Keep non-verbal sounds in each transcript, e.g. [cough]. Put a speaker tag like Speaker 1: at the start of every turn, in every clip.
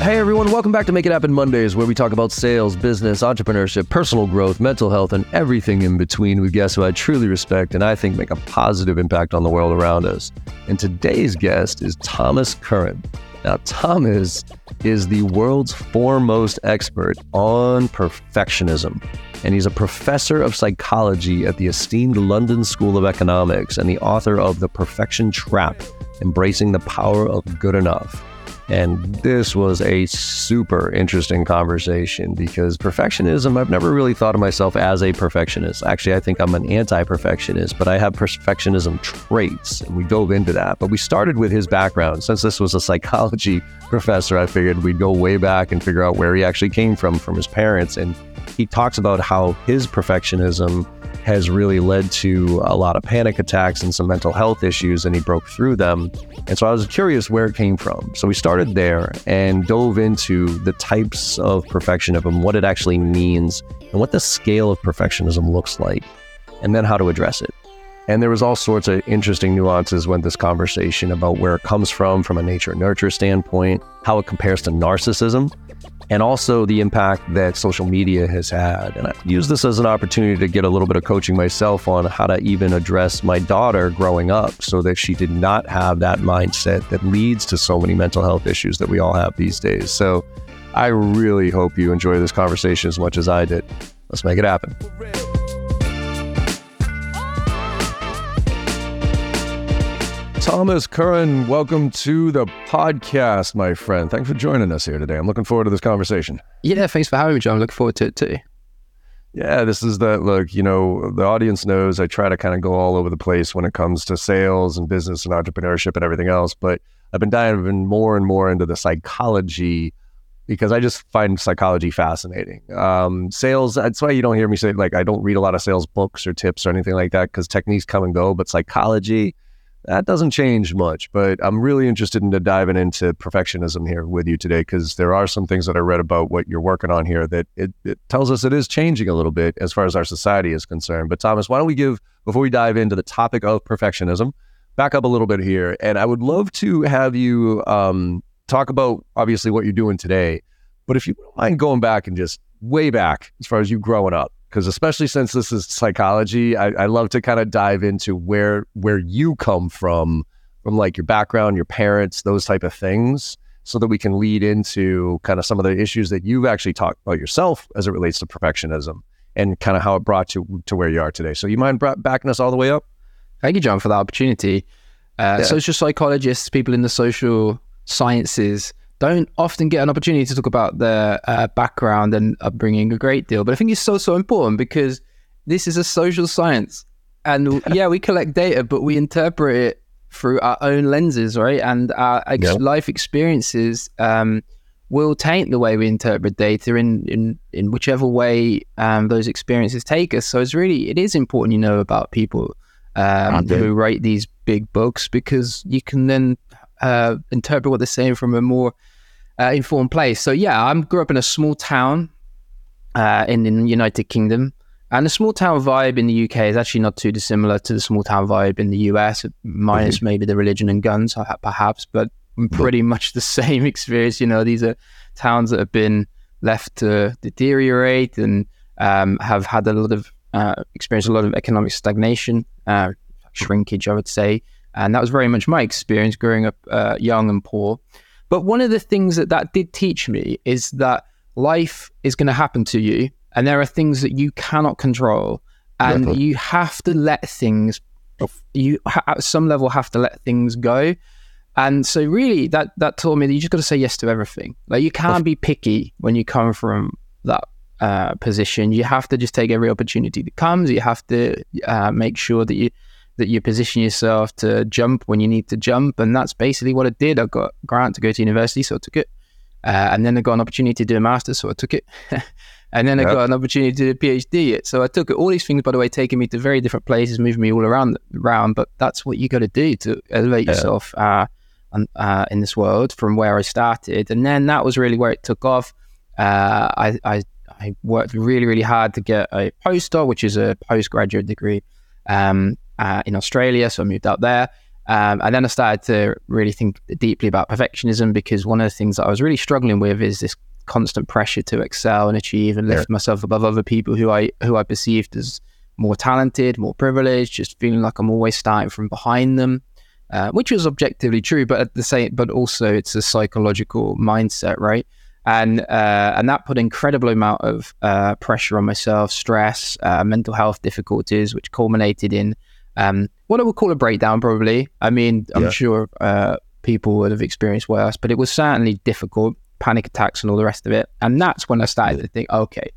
Speaker 1: Hey everyone, welcome back to Make It Happen Mondays, where we talk about sales, business, entrepreneurship, personal growth, mental health, and everything in between with guests who I truly respect and I think make a positive impact on the world around us. And today's guest is Thomas Curran. Now, Thomas is the world's foremost expert on perfectionism, and he's a professor of psychology at the esteemed London School of Economics and the author of The Perfection Trap Embracing the Power of Good Enough. And this was a super interesting conversation because perfectionism, I've never really thought of myself as a perfectionist. Actually, I think I'm an anti perfectionist, but I have perfectionism traits. And we dove into that. But we started with his background. Since this was a psychology [laughs] professor, I figured we'd go way back and figure out where he actually came from, from his parents. And he talks about how his perfectionism has really led to a lot of panic attacks and some mental health issues, and he broke through them. And so I was curious where it came from. So we started there and dove into the types of perfectionism, what it actually means, and what the scale of perfectionism looks like, and then how to address it. And there was all sorts of interesting nuances with this conversation about where it comes from, from a nature nurture standpoint, how it compares to narcissism, and also the impact that social media has had. And I use this as an opportunity to get a little bit of coaching myself on how to even address my daughter growing up so that she did not have that mindset that leads to so many mental health issues that we all have these days. So I really hope you enjoy this conversation as much as I did. Let's make it happen. Thomas Curran, welcome to the podcast, my friend. Thanks for joining us here today. I'm looking forward to this conversation.
Speaker 2: Yeah, thanks for having me, John. I'm looking forward to it too.
Speaker 1: Yeah, this is the look, you know, the audience knows I try to kind of go all over the place when it comes to sales and business and entrepreneurship and everything else, but I've been diving more and more into the psychology because I just find psychology fascinating. Um, sales, that's why you don't hear me say, like, I don't read a lot of sales books or tips or anything like that because techniques come and go, but psychology, that doesn't change much. But I'm really interested in diving into perfectionism here with you today because there are some things that I read about what you're working on here that it, it tells us it is changing a little bit as far as our society is concerned. But Thomas, why don't we give, before we dive into the topic of perfectionism, back up a little bit here. And I would love to have you um, talk about obviously what you're doing today. But if you don't mind going back and just way back as far as you growing up, because especially since this is psychology, I, I love to kind of dive into where where you come from, from like your background, your parents, those type of things, so that we can lead into kind of some of the issues that you've actually talked about yourself as it relates to perfectionism and kind of how it brought you to where you are today. So you mind backing us all the way up?
Speaker 2: Thank you, John, for that opportunity. Uh, yeah. Social psychologists, people in the social sciences don't often get an opportunity to talk about their uh, background and upbringing a great deal. But I think it's so, so important because this is a social science. And [laughs] yeah, we collect data, but we interpret it through our own lenses, right? And our ex- yeah. life experiences um, will taint the way we interpret data in, in, in whichever way um, those experiences take us. So it's really, it is important you know about people um, who write these big books because you can then uh, interpret what they're saying from a more uh, informed place. So yeah, I grew up in a small town uh, in, in the United Kingdom. And the small town vibe in the UK is actually not too dissimilar to the small town vibe in the US, minus mm-hmm. maybe the religion and guns, perhaps, but pretty much the [laughs] same experience. You know, these are towns that have been left to deteriorate and um, have had a lot of uh, experienced a lot of economic stagnation, uh, shrinkage, I would say. And that was very much my experience growing up uh, young and poor. But one of the things that that did teach me is that life is going to happen to you, and there are things that you cannot control, and Definitely. you have to let things. You at some level have to let things go, and so really that that taught me that you just got to say yes to everything. Like you can't be picky when you come from that uh, position. You have to just take every opportunity that comes. You have to uh, make sure that you that you position yourself to jump when you need to jump. And that's basically what I did. I got a grant to go to university, so I took it. Uh, and then I got an opportunity to do a master's, so I took it. [laughs] and then yep. I got an opportunity to do a PhD. So I took it. All these things, by the way, taking me to very different places, moving me all around, around. But that's what you got to do to elevate yeah. yourself uh, uh, in this world from where I started. And then that was really where it took off. Uh, I, I, I worked really, really hard to get a postdoc, which is a postgraduate degree. Um, uh, in Australia. So I moved out there. Um, and then I started to really think deeply about perfectionism because one of the things that I was really struggling with is this constant pressure to excel and achieve and lift yeah. myself above other people who I who I perceived as more talented, more privileged, just feeling like I'm always starting from behind them, uh, which was objectively true, but at the same, but also it's a psychological mindset, right? And uh, and that put incredible amount of uh, pressure on myself, stress, uh, mental health difficulties, which culminated in um, what I would call a breakdown. Probably, I mean, I'm yeah. sure uh, people would have experienced worse, but it was certainly difficult, panic attacks and all the rest of it. And that's when I started yeah. to think, okay,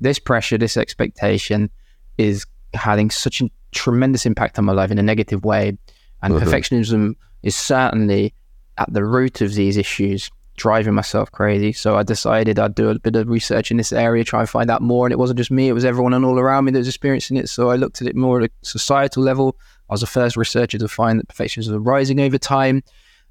Speaker 2: this pressure, this expectation is having such a tremendous impact on my life in a negative way. And mm-hmm. perfectionism is certainly at the root of these issues, driving myself crazy. So I decided I'd do a bit of research in this area, try and find out more. And it wasn't just me, it was everyone and all around me that was experiencing it. So I looked at it more at a societal level. I was the first researcher to find that perfectionism is rising over time.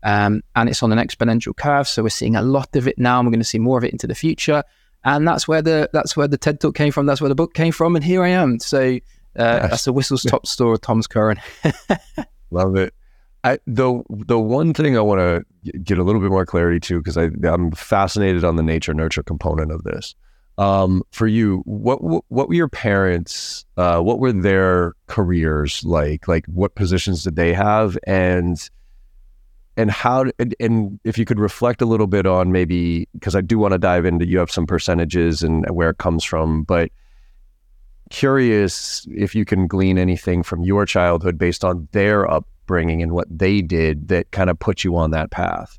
Speaker 2: Um, and it's on an exponential curve. So we're seeing a lot of it now, and we're going to see more of it into the future and that's where the that's where the TED talk came from. That's where the book came from, and here I am. So uh, that's a whistle's [laughs] top store of Thomas Curran. [laughs]
Speaker 1: Love it. I, the the one thing I want to get a little bit more clarity to because I'm fascinated on the nature nurture component of this. Um, for you, what, what, what were your parents? Uh, what were their careers like? Like, what positions did they have? And and how and, and, if you could reflect a little bit on maybe because I do want to dive into you have some percentages and where it comes from, but curious if you can glean anything from your childhood based on their upbringing and what they did that kind of put you on that path.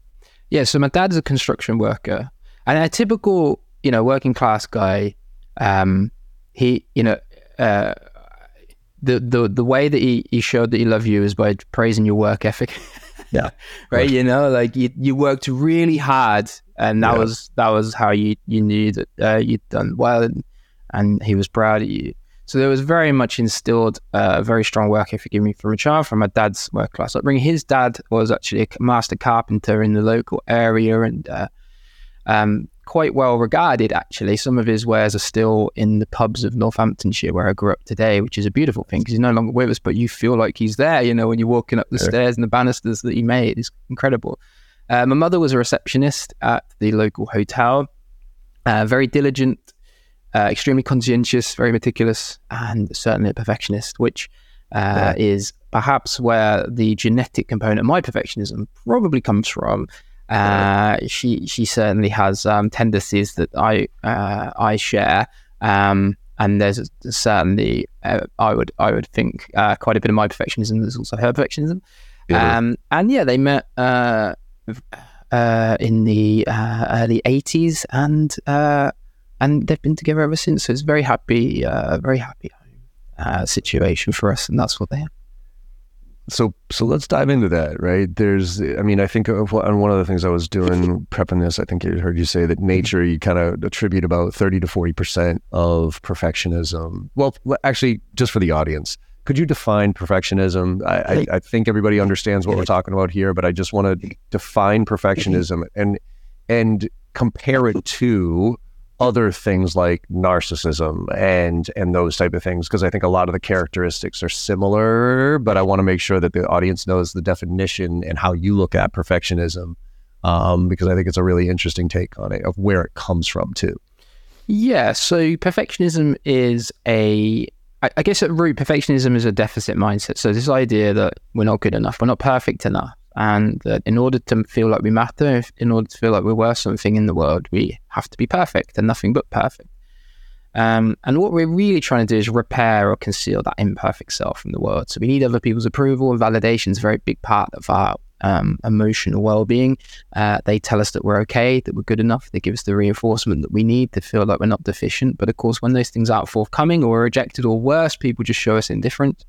Speaker 2: Yeah, so my dad's a construction worker, and a typical you know working class guy. Um, he you know. Uh, the, the the way that he, he showed that he loved you is by praising your work ethic.
Speaker 1: Yeah. [laughs]
Speaker 2: right. You know, like you, you worked really hard and that yeah. was, that was how you, you knew that uh, you'd done well and, and he was proud of you. So there was very much instilled uh, a very strong work ethic in me from a child, from my dad's work class upbringing. His dad was actually a master carpenter in the local area and uh, um, quite well regarded, actually. Some of his wares are still in the pubs of Northamptonshire, where I grew up today, which is a beautiful thing because he's no longer with us, but you feel like he's there, you know, when you're walking up the yeah. stairs and the banisters that he made. It's incredible. Uh, my mother was a receptionist at the local hotel, uh, very diligent, uh, extremely conscientious, very meticulous, and certainly a perfectionist, which uh, yeah. is perhaps where the genetic component of my perfectionism probably comes from. Uh, she she certainly has um, tendencies that I uh, I share, um, and there's certainly uh, I would I would think uh, quite a bit of my perfectionism. is also her perfectionism, yeah. Um, and yeah, they met uh, uh, in the early '80s, and and they've been together ever since. So it's very happy, uh, very happy uh, situation for us, and that's what they have.
Speaker 1: so so let's dive into that right there's i mean i think of on one of the things i was doing prepping this i think i heard you say that nature you kind of attribute about 30 to 40 percent of perfectionism well actually just for the audience could you define perfectionism i, I, I think everybody understands what we're talking about here but i just want to define perfectionism and and compare it to other things like narcissism and and those type of things because I think a lot of the characteristics are similar, but I want to make sure that the audience knows the definition and how you look at perfectionism um, because I think it's a really interesting take on it of where it comes from too.
Speaker 2: Yeah, so perfectionism is a I guess at root perfectionism is a deficit mindset. So this idea that we're not good enough, we're not perfect enough, and that in order to feel like we matter, in order to feel like we're worth something in the world, we have to be perfect and nothing but perfect. Um, and what we're really trying to do is repair or conceal that imperfect self from the world. So we need other people's approval and validation is a very big part of our um, emotional well-being. Uh, they tell us that we're okay, that we're good enough. They give us the reinforcement that we need to feel like we're not deficient. But of course, when those things aren't forthcoming or rejected or worse, people just show us indifference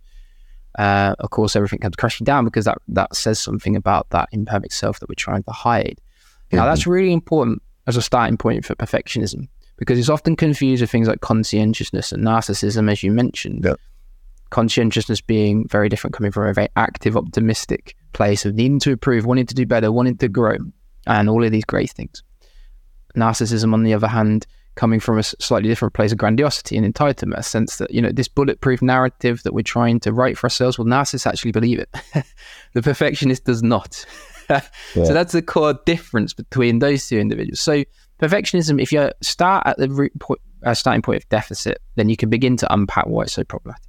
Speaker 2: uh, of course, everything comes crashing down because that, that says something about that imperfect self that we're trying to hide. Mm-hmm. Now, that's really important as a starting point for perfectionism because it's often confused with things like conscientiousness and narcissism, as you mentioned. Conscientiousness being very different, coming from a very active, optimistic place of needing to improve, wanting to do better, wanting to grow, and all of these great things. Narcissism, on the other hand, coming from a slightly different place of grandiosity and entitlement, a sense that, you know, this bulletproof narrative that we're trying to write for ourselves, well, narcissists actually believe it. [laughs] the perfectionist does not. [laughs] yeah. So that's the core difference between those two individuals. So perfectionism, if you start at the root point, uh, starting point of deficit, then you can begin to unpack why it's so problematic.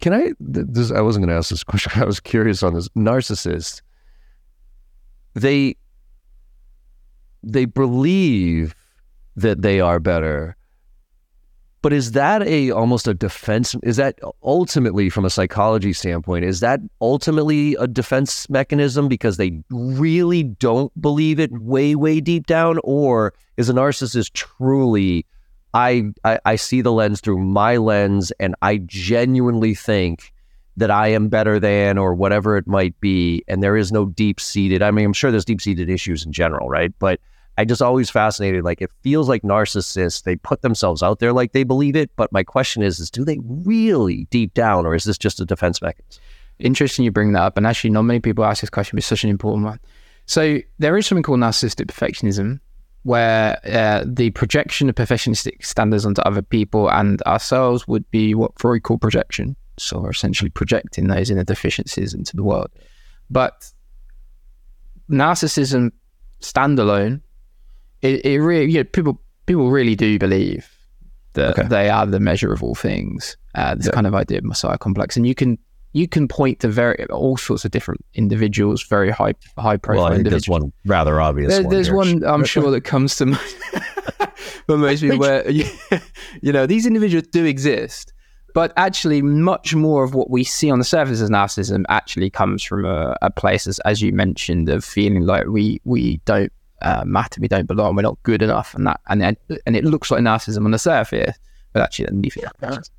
Speaker 1: Can I? This, I wasn't going to ask this question. [laughs] I was curious on this. Narcissists, they they believe that they are better, but is that a almost a defense? Is that ultimately, from a psychology standpoint, is that ultimately a defense mechanism because they really don't believe it way, way deep down, or is a narcissist truly? I, I, I see the lens through my lens, and I genuinely think that I am better than, or whatever it might be. And there is no deep seated. I mean, I'm sure there's deep seated issues in general, right? But I just always fascinated. Like it feels like narcissists, they put themselves out there like they believe it. But my question is, is do they really deep down, or is this just a defense mechanism?
Speaker 2: Interesting you bring that up. And actually, not many people ask this question, but it's such an important one. So there is something called narcissistic perfectionism, where uh, the projection of perfectionistic standards onto other people and ourselves would be what Freud called projection. So we're essentially projecting those inner deficiencies into the world. But narcissism standalone, it, it really, you know, people people really do believe that okay. they are the measure of all things. Uh, this yeah. kind of idea of messiah complex, and you can you can point to very all sorts of different individuals, very high high profile well, individuals.
Speaker 1: There's one rather obvious.
Speaker 2: There,
Speaker 1: one
Speaker 2: there's
Speaker 1: here.
Speaker 2: one I'm sure that comes to mind. [laughs] but most people, where you, [laughs] you know these individuals do exist, but actually much more of what we see on the surface as narcissism actually comes from a, a place, as, as you mentioned, of feeling like we we don't uh, matter, we don't belong, we're not good enough, and that and and it looks like narcissism on the surface, but actually underneath it.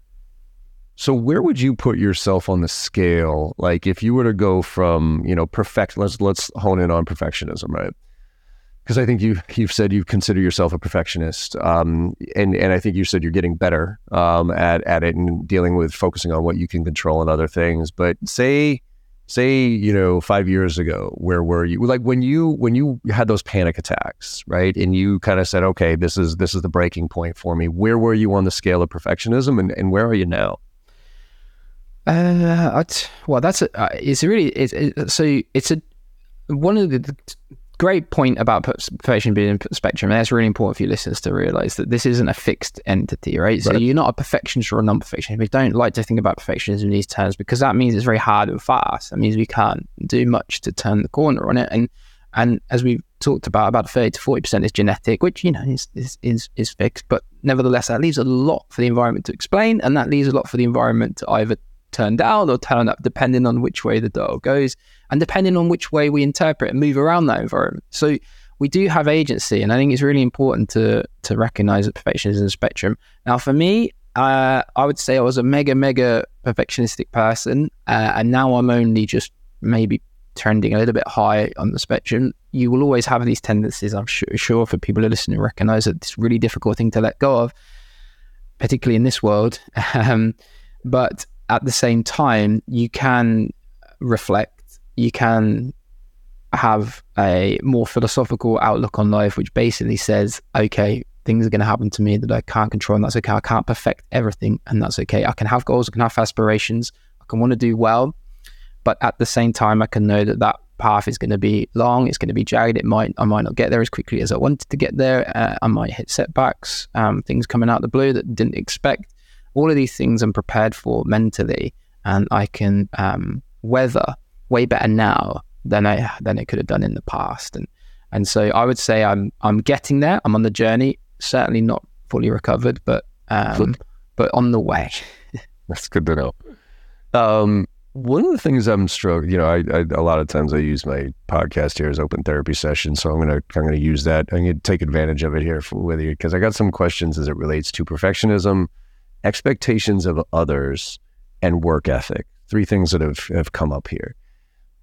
Speaker 1: So where would you put yourself on the scale? Like if you were to go from, you know, perfect let's let's hone in on perfectionism, right? Because I think you you've said you consider yourself a perfectionist, um, and and I think you said you're getting better um, at at it and dealing with focusing on what you can control and other things. But say say you know five years ago, where were you? Like when you when you had those panic attacks, right? And you kind of said, okay, this is this is the breaking point for me. Where were you on the scale of perfectionism, and and where are you now?
Speaker 2: Uh, well, that's a, uh, it's really it's, it, so it's a one of the great point about perfection being a spectrum. And that's really important for your listeners to realize that this isn't a fixed entity, right? right. So you're not a perfectionist or a non-perfectionist. We don't like to think about perfectionism in these terms because that means it's very hard and fast. That means we can't do much to turn the corner on it. And and as we've talked about, about 30 to 40% is genetic, which, you know, is, is, is, is fixed. But nevertheless, that leaves a lot for the environment to explain. And that leaves a lot for the environment to either turn down or turn up, depending on which way the dial goes and depending on which way we interpret and move around that environment. So we do have agency, and I think it's really important to to recognize that perfectionism is a spectrum. Now, for me, uh, I would say I was a mega mega perfectionistic person, uh, and now I'm only just maybe trending a little bit high on the spectrum. You will always have these tendencies. I'm sure, sure for people who are listening, recognize that it's a really difficult thing to let go of, particularly in this world. [laughs] Um, but at the same time, you can reflect, you can have a more philosophical outlook on life, which basically says, okay, things are going to happen to me that I can't control, and that's okay. I can't perfect everything, and that's okay. I can have goals, I can have aspirations, I can want to do well, but at the same time, I can know that that path is going to be long, it's going to be jagged. It might, I might not get there as quickly as I wanted to get there. Uh, I might hit setbacks, um, things coming out the blue that didn't expect all of these things I'm prepared for mentally, and I can um, weather way better now than I than I could have done in the past. And and so I would say I'm I'm getting there. I'm on the journey. Certainly not fully recovered, but um, but on the way. [laughs]
Speaker 1: That's good to know. Um, one of the things I'm struck, you know, I, I, a lot of times I use my podcast here as open therapy session, so I'm gonna I'm gonna use that. I'm gonna take advantage of it here for, with you because I got some questions as it relates to perfectionism, expectations of others, and work ethic. Three things that have, have come up here.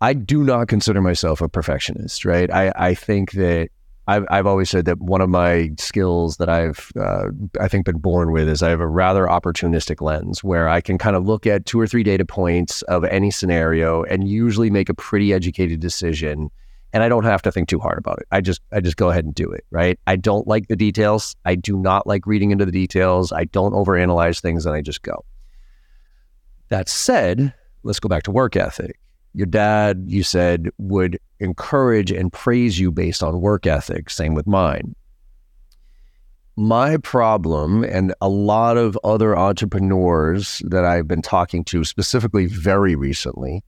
Speaker 1: I do not consider myself a perfectionist, right? I, I think that I've, I've always said that one of my skills that I've, uh, I think, been born with is I have a rather opportunistic lens where I can kind of look at two or three data points of any scenario and usually make a pretty educated decision and I don't have to think too hard about it. I just I just go ahead and do it, right? I don't like the details. I do not like reading into the details. I don't overanalyze things and I just go. That said, let's go back to work ethic. Your dad, you said, would encourage and praise you based on work ethic. Same with mine. My problem, and a lot of other entrepreneurs that I've been talking to, specifically very recently,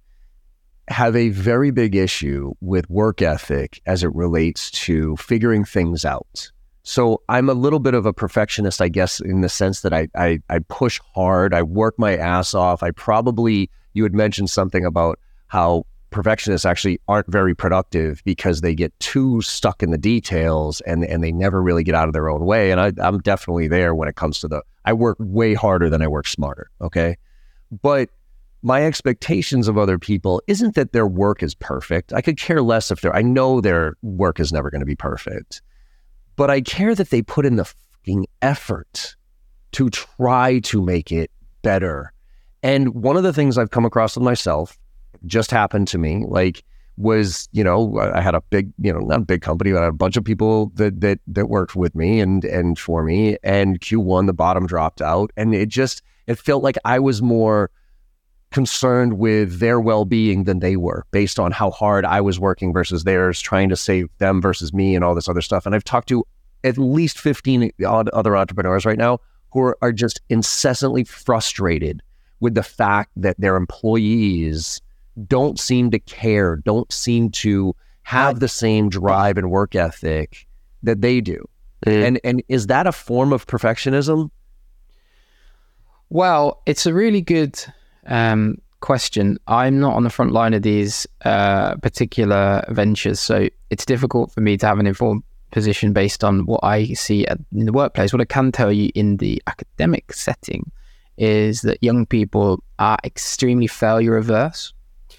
Speaker 1: have a very big issue with work ethic as it relates to figuring things out. So I'm a little bit of a perfectionist, I guess, in the sense that I, I, I push hard, I work my ass off. I probably you had mentioned something about how perfectionists actually aren't very productive because they get too stuck in the details and and they never really get out of their own way. And I, I'm definitely there when it comes to the I work way harder than I work smarter. Okay, but my expectations of other people isn't that their work is perfect. I could care less if they're, I know their work is never going to be perfect. But I care that they put in the fucking effort to try to make it better. And one of the things I've come across with myself just happened to me, like was, you know, I had a big, you know, not a big company, but a bunch of people that that that worked with me and and for me. And Q1, the bottom dropped out. And it just it felt like I was more concerned with their well-being than they were based on how hard I was working versus theirs trying to save them versus me and all this other stuff. And I've talked to at least 15 other entrepreneurs right now who are, are just incessantly frustrated with the fact that their employees don't seem to care don't seem to have the same drive and work ethic that they do. Mm. and and is that a form of perfectionism?
Speaker 2: Well it's a really good um, question. I'm not on the front line of these uh, particular ventures, so it's difficult for me to have an informed position based on what I see at, in the workplace. What I can tell you in the academic setting is that young people are extremely failure averse.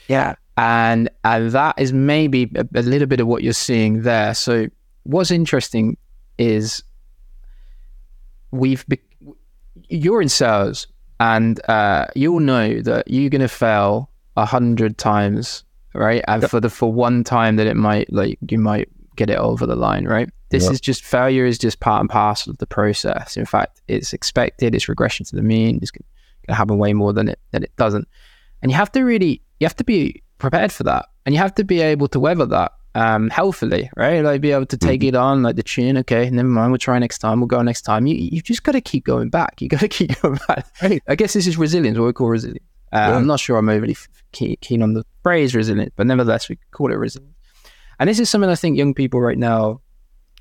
Speaker 1: Yeah.
Speaker 2: And, and that is maybe a, a little bit of what you're seeing there. So, what's interesting is we've be- you're in sales and uh, you'll know that you're going to fail a hundred times, right? And yep. for the for one time that it might like you might get it over the line, right? This yep. is just failure is just part and parcel of the process. In fact, it's expected. It's regression to the mean. It's going to happen way more than it than it doesn't. And you have to really you have to be prepared for that, and you have to be able to weather that um, healthily, right? Like be able to take mm-hmm. it on, like the chin. Okay, never mind. We'll try next time. We'll go next time. You you've just got to keep going back. You got to [laughs] keep going back. Right. I guess this is resilience, what we call resilience. Uh, yeah. I'm not sure I'm overly keen on the phrase resilient, but nevertheless, we call it resilience. And this is something I think young people right now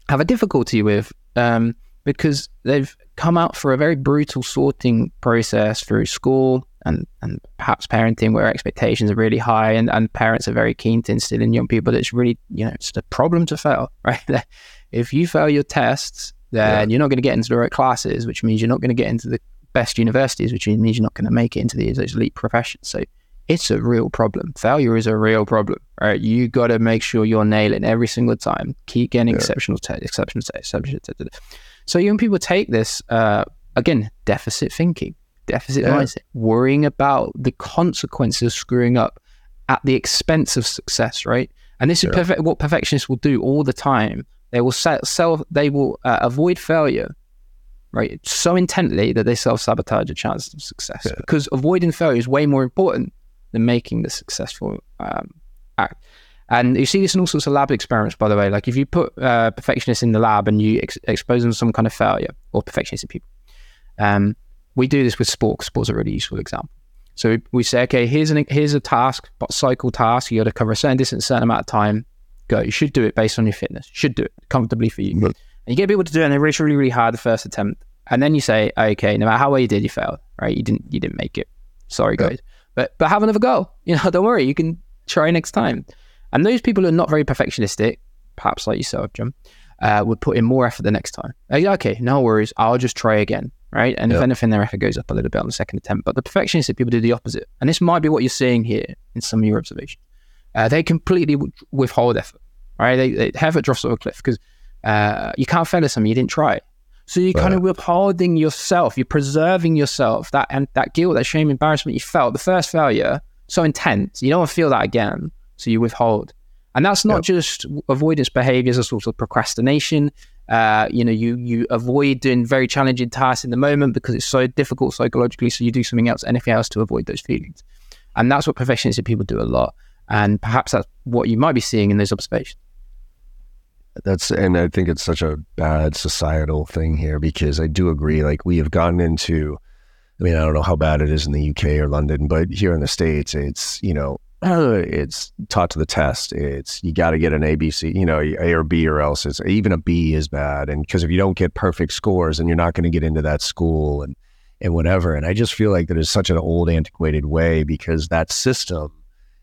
Speaker 2: have a difficulty with um, because they've come out for a very brutal sorting process through school, and, and perhaps parenting where expectations are really high and, and parents are very keen to instill in young people that it's really, you know, it's a problem to fail, [laughs] right? if you fail your tests, then yeah. you're not going to get into the right classes, which means you're not going to get into the best universities, which means you're not going to make it into these elite professions. So it's a real problem. Failure is a real problem, right? You got to make sure you're nailing every single time. Keep getting yeah. exceptional tests, exceptional tests, exceptional tests. So young people take this, uh, again, deficit thinking deficit yeah. mindset, worrying about the consequences of screwing up at the expense of success, right? And this is perfect, what perfectionists will do all the time. They will self, they will uh, avoid failure, right? So intently that they self sabotage a chance of success yeah. because avoiding failure is way more important than making the successful um, act. And you see this in all sorts of lab experiments, by the way. Like if you put uh, perfectionists in the lab and you ex- expose them to some kind of failure, or perfectionistic people, um, we do this with sport. Sport's a really useful example. So we say, okay, here's an here's a task, but cycle task. You got to cover a certain distance, a certain amount of time. Go. You should do it based on your fitness. You should do it comfortably for you. Mm-hmm. And you get people to do it, and they really, really, hard the first attempt. And then you say, okay, no matter how well you did, you failed. Right? You didn't you didn't make it. Sorry, guys. But but have another go. [laughs] You know, don't worry. You can try next time. And those people who are not very perfectionistic, perhaps like yourself, John, uh, would put in more effort the next time. Okay, no worries. I'll just try again right? And yep. if anything, their effort goes up a little bit on the second attempt. But the perfectionists, people do the opposite. And this might be what you're seeing here in some of your observations. Uh, they completely w- withhold effort, right? They, they effort drops off a cliff because uh, you can't fail at something you didn't try. So you're right. kind of withholding yourself. You're preserving yourself. That and that guilt, that shame, embarrassment you felt the first failure so intense. You don't want to feel that again. So you withhold. And that's not yep. just avoidance behaviors, sort of procrastination. Uh, you know, you you avoid doing very challenging tasks in the moment because it's so difficult psychologically. So you do something else, anything else to avoid those feelings. And that's what perfectionistic people do a lot. And perhaps that's what you might be seeing in those observations.
Speaker 1: That's and I think it's such a bad societal thing here because I do agree. Like we have gotten into, I mean, I don't know how bad it is in the UK or London, but here in the states, it's you know, Uh, it's taught to the test. It's you got to get an ABC, you know, A or B, or else it's even a B is bad. And because if you don't get perfect scores, and you're not going to get into that school and and whatever. And I just feel like that is such an old, antiquated way because that system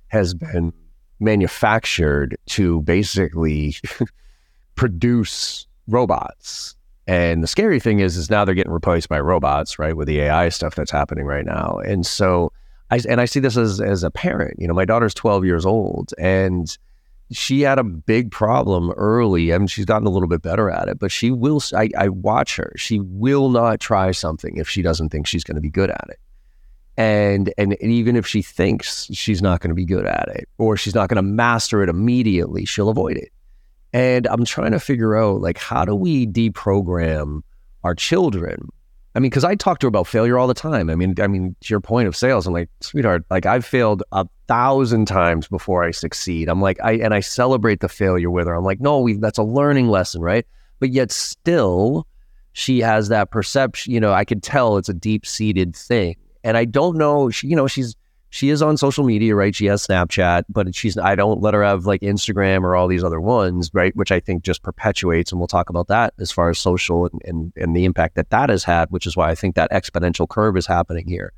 Speaker 1: has been manufactured to basically [laughs] produce robots. And the scary thing is, is now they're getting replaced by robots, right? With the AI stuff that's happening right now. And so I, and I see this as, as a parent, you know, my daughter's 12 years old and she had a big problem early. I mean, she's gotten a little bit better at it, but she will, I, I watch her. She will not try something if she doesn't think she's going to be good at it. And, and even if she thinks she's not going to be good at it or she's not going to master it immediately, she'll avoid it. And I'm trying to figure out like how do we deprogram our children? I mean, because I talk to her about failure all the time. I mean, I mean, to your point of sales, I'm like, sweetheart, like I've failed a thousand times before I succeed. I'm like, I and I celebrate the failure with her. I'm like, no, we that's a learning lesson, right? But yet still, she has that perception. You know, I could tell it's a deep seated thing, and I don't know. She, you know, she's she is on social media, right? She has Snapchat, but she's I don't let her have like Instagram or all these other ones, right? Which I think just perpetuates, and we'll talk about that as far as social and, and, and the impact that that has had, which is why I think that exponential curve is happening here.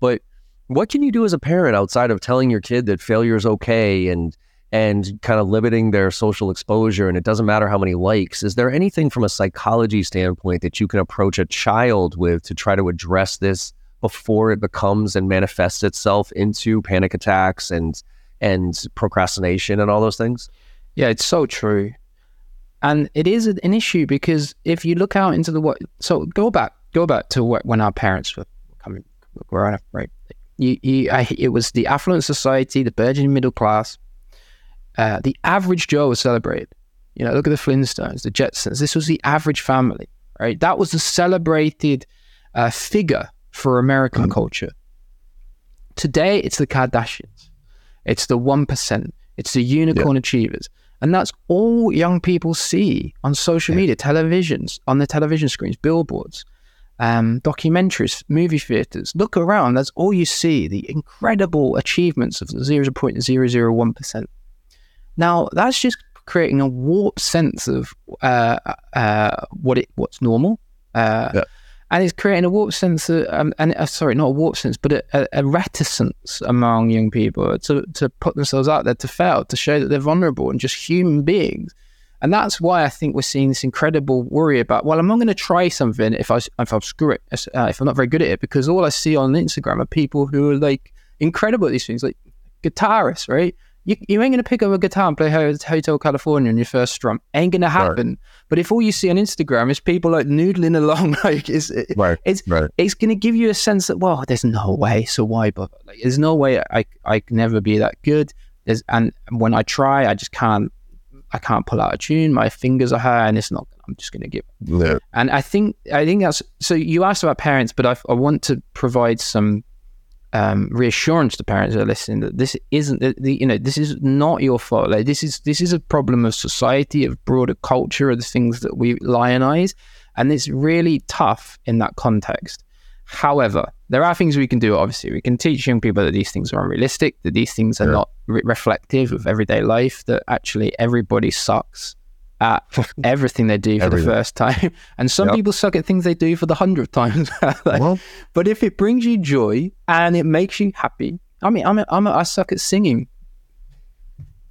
Speaker 1: But what can you do as a parent outside of telling your kid that failure is okay and and kind of limiting their social exposure and it doesn't matter how many likes is there anything from a psychology standpoint that you can approach a child with to try to address this before it becomes and manifests itself into panic attacks and and procrastination and all those things?
Speaker 2: Yeah, it's so true. And it is an issue because if you look out into the what, so go back, go back to when our parents were coming, growing up, right? You, you, I, it was the affluent society, the burgeoning middle class. Uh, the average Joe was celebrated. You know, look at the Flintstones, the Jetsons. This was the average family, right? That was the celebrated uh, figure for American mm. culture. Today, it's the Kardashians, it's the 1%, it's the unicorn achievers. And that's all young people see on social yeah. media, televisions, on the television screens, billboards, um, documentaries, movie theaters. Look around, that's all you see the incredible achievements of the 0.001%. Now, that's just creating a warped sense of uh, uh, what it what's normal. Uh, yeah and it's creating a warped sense of, um, and uh, sorry, not a warped sense, but a, a, reticence among young people to to put themselves out there to fail, to show that they're vulnerable and just human beings. And that's why I think we're seeing this incredible worry about, well, I'm not going to try something if I if I screw it, uh, if I'm not very good at it, because all I see on Instagram are people who are like incredible at these things, like guitarists, right? You, you ain't gonna pick up a guitar and play Hotel California on your first strum. Ain't gonna happen. Right. But if all you see on Instagram is people like noodling along, [laughs] like it's right. it's right. it's gonna give you a sense that well, there's no way. So why bother? Like, there's no way I I can never be that good. There's, and when I try, I just can't. I can't pull out a tune. My fingers are hurt, and it's not. I'm just going to give. No. And I think I think that's so. You asked about parents, but I, I want to provide some um, reassurance to parents that are listening that this isn't the, the, you know this is not your fault. Like this is this is a problem of society, of broader culture, of the things that we lionize, and it's really tough in that context. However, there are things we can do. Obviously, we can teach young people that these things are unrealistic, that these things are yeah. not re- reflective of everyday life, that actually everybody sucks at [laughs] everything they do for everything. the first time. [laughs] And some yep. people suck at things they do for the hundredth time. [laughs] like, well, but if it brings you joy and it makes you happy, I mean, I'm a, I'm a, I suck at singing,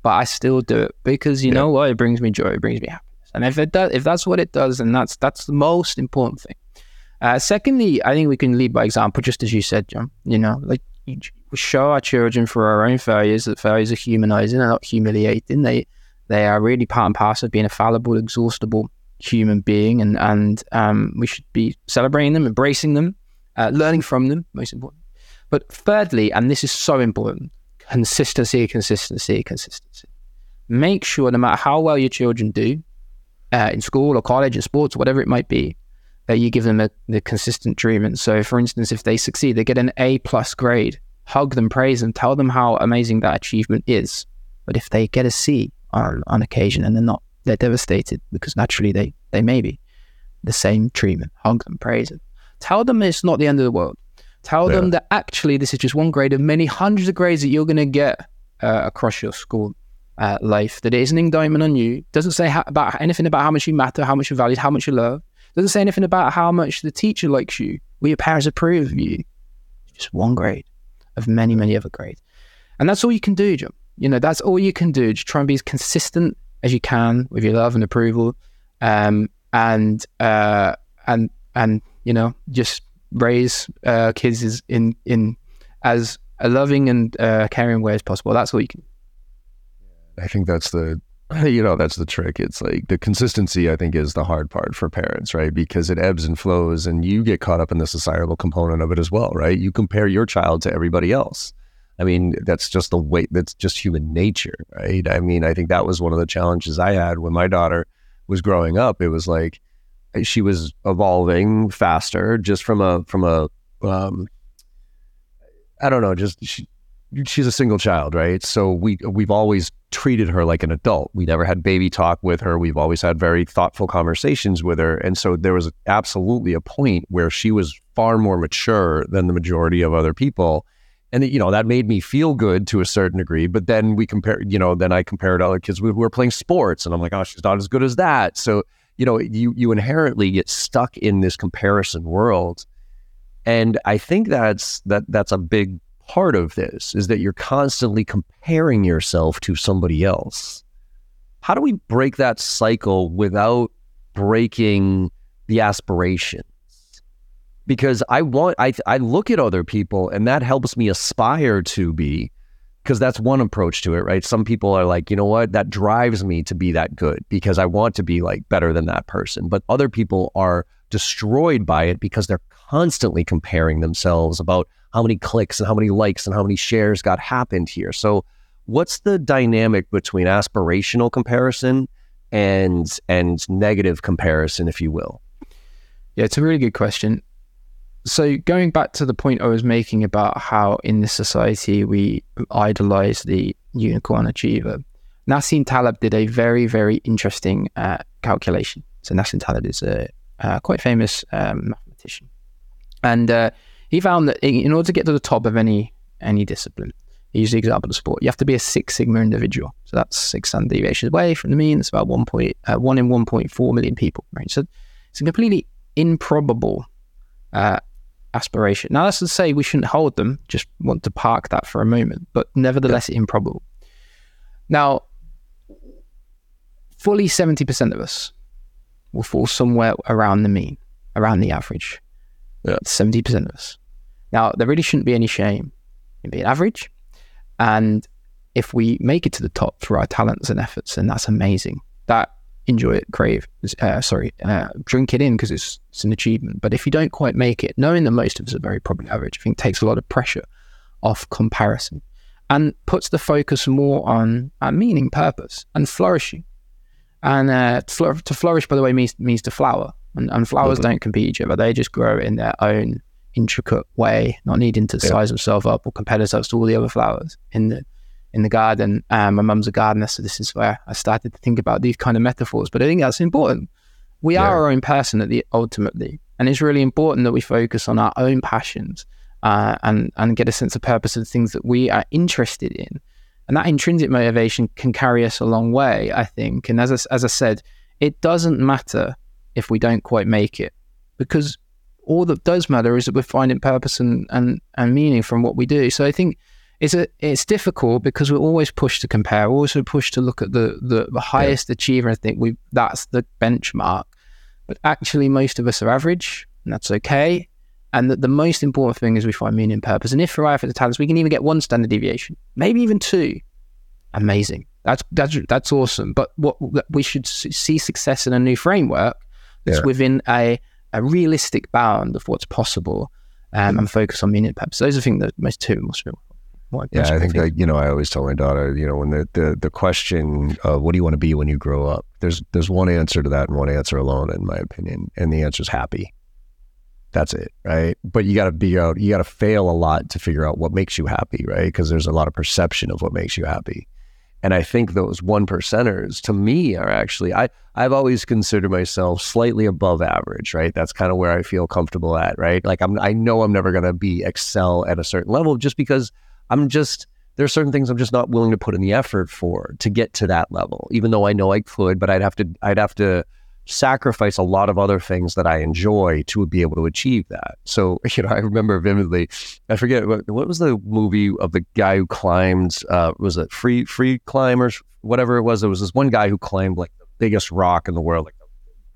Speaker 2: but I still do it because you yeah. know what? It brings me joy. It brings me happiness. And if it does, if that's what it does, then that's that's the most important thing. Uh, secondly, I think we can lead by example, just as you said, John. You know, like we show our children for our own failures that failures are humanizing and not humiliating. They they are really part and parcel of being a fallible, exhaustible human being, and and um, we should be celebrating them, embracing them, uh, learning from them. Most important. But thirdly, and this is so important, consistency, consistency, consistency. make sure no matter how well your children do uh, in school or college or sports, whatever it might be, that you give them a, the consistent treatment. So, for instance, if they succeed, they get an A plus grade, hug them, praise them, tell them how amazing that achievement is. But if they get a C on, on occasion and they're not, they're devastated because naturally they, they may be the same treatment, hug them, praise them. Tell them it's not the end of the world. Tell yeah. them that actually this is just one grade of many hundreds of grades that you're going to get uh, across your school uh, life. That it is an indictment on you. Doesn't say ha- about anything about how much you matter, how much you're valued, how much you love. Doesn't say anything about how much the teacher likes you, or your parents approve of you. just one grade of many, many other grades, and that's all you can do, John. You know, that's all you can do. Just try and be as consistent as you can with your love and approval, um, and uh, and and you know, just raise uh, kids in in as a loving and uh, caring way as possible. That's all you can.
Speaker 1: I think that's the [clears throat] you know that's the trick. It's like the consistency. I think is the hard part for parents, right? Because it ebbs and flows, and you get caught up in the societal component of it as well, right? You compare your child to everybody else. I mean, that's just the way. That's just human nature, right? I mean, I think that was one of the challenges I had when my daughter was growing up. It was like she was evolving faster just from a from a um, I don't know, just she, she's a single child, right? So we we've always treated her like an adult. We never had baby talk with her. We've always had very thoughtful conversations with her, and so there was absolutely a point where she was far more mature than the majority of other people. And you know that made me feel good to a certain degree. But then we compare, you know, then I compared other kids who were playing sports, and I'm like, oh, she's not as good as that. So you know, you you inherently get stuck in this comparison world. And I think that's that that's a big part of this is that you're constantly comparing yourself to somebody else. How do we break that cycle without breaking the aspirations? Because I want I I look at other people and that helps me aspire to be because that's one approach to it, right? Some people are like, you know what, that drives me to be that good because I want to be like better than that person. But other people are destroyed by it because they're constantly comparing themselves about how many clicks and how many likes and how many shares got happened here. So, what's the dynamic between aspirational comparison and and negative comparison, if you will?
Speaker 2: Yeah, it's a really good question so going back to the point I was making about how in this society we idolize the unicorn achiever, Nassim Taleb did a very, very interesting uh, calculation. So Nassim Taleb is a uh, quite famous um, mathematician, and uh, he found that in order to get to the top of any any discipline, he used the example of sport, you have to be a Six Sigma individual. So that's six standard deviations away from the mean. It's about one point uh, one in one point four million people, right? So it's a completely improbable uh, aspiration. Now, that's to say we shouldn't hold them, just want to park that for a moment, but nevertheless yeah. improbable. Now, fully 70% of us will fall somewhere around the mean, around the average. Yeah. 70% of us. Now, there really shouldn't be any shame in being average. And if we make it to the top through our talents and efforts, then that's amazing. That enjoy it, crave, uh, sorry, uh, drink it in because it's, it's an achievement. But if you don't quite make it, knowing that most of us are very probably average, I think takes a lot of pressure off comparison and puts the focus more on uh, meaning, purpose, and flourishing. And uh, to, to, flourish, by the way, means means to flower. And, and flowers mm-hmm. don't compete each other; they just grow in their own intricate way, not needing to yeah. size themselves up or compare themselves to all the other flowers in the in the garden. Um, my mum's a gardener, so this is where I started to think about these kind of metaphors. But I think that's important. We yeah. are our own person at the ultimately, and it's really important that we focus on our own passions uh, and and get a sense of purpose of the things that we are interested in. And that intrinsic motivation can carry us a long way, I think. And as I, as I said, it doesn't matter if we don't quite make it, because all that does matter is that we're finding purpose and, and, and meaning from what we do. So I think it's a, it's difficult because we're always pushed to compare. We're also pushed to look at the the, the highest yeah. achiever and think we that's the benchmark. But actually, most of us are average, and that's okay. And that the most important thing is we find meaning and purpose. And if we for for the talents, we can even get one standard deviation, maybe even two. Amazing. That's that's that's awesome. But what we should see success in a new framework that's yeah. within a a realistic bound of what's possible, um, and focus on meaning and purpose. Those are the things that most two most
Speaker 1: yeah, I think that, you know, I always tell my daughter, you know, when the, the, the question of what do you want to be when you grow up, there's, there's one answer to that and one answer alone, in my opinion. And the answer is happy. That's it. Right. But you got to be out, you got to fail a lot to figure out what makes you happy. Right. Because there's a lot of perception of what makes you happy. And I think those one percenters to me are actually, I, I've always considered myself slightly above average, right? That's kind of where I feel comfortable at, right? Like I'm, I know I'm never going to be excel at a certain level just because I'm just, there are certain things I'm just not willing to put in the effort for to get to that level, even though I know I could, but I'd have to, I'd have to, sacrifice a lot of other things that I enjoy to be able to achieve that. So, [laughs] you know, I remember vividly, I forget what, was the movie of the guy who climbed, uh, was it free, free climbers, whatever it was. There was this one guy who climbed like the biggest rock in the world, like the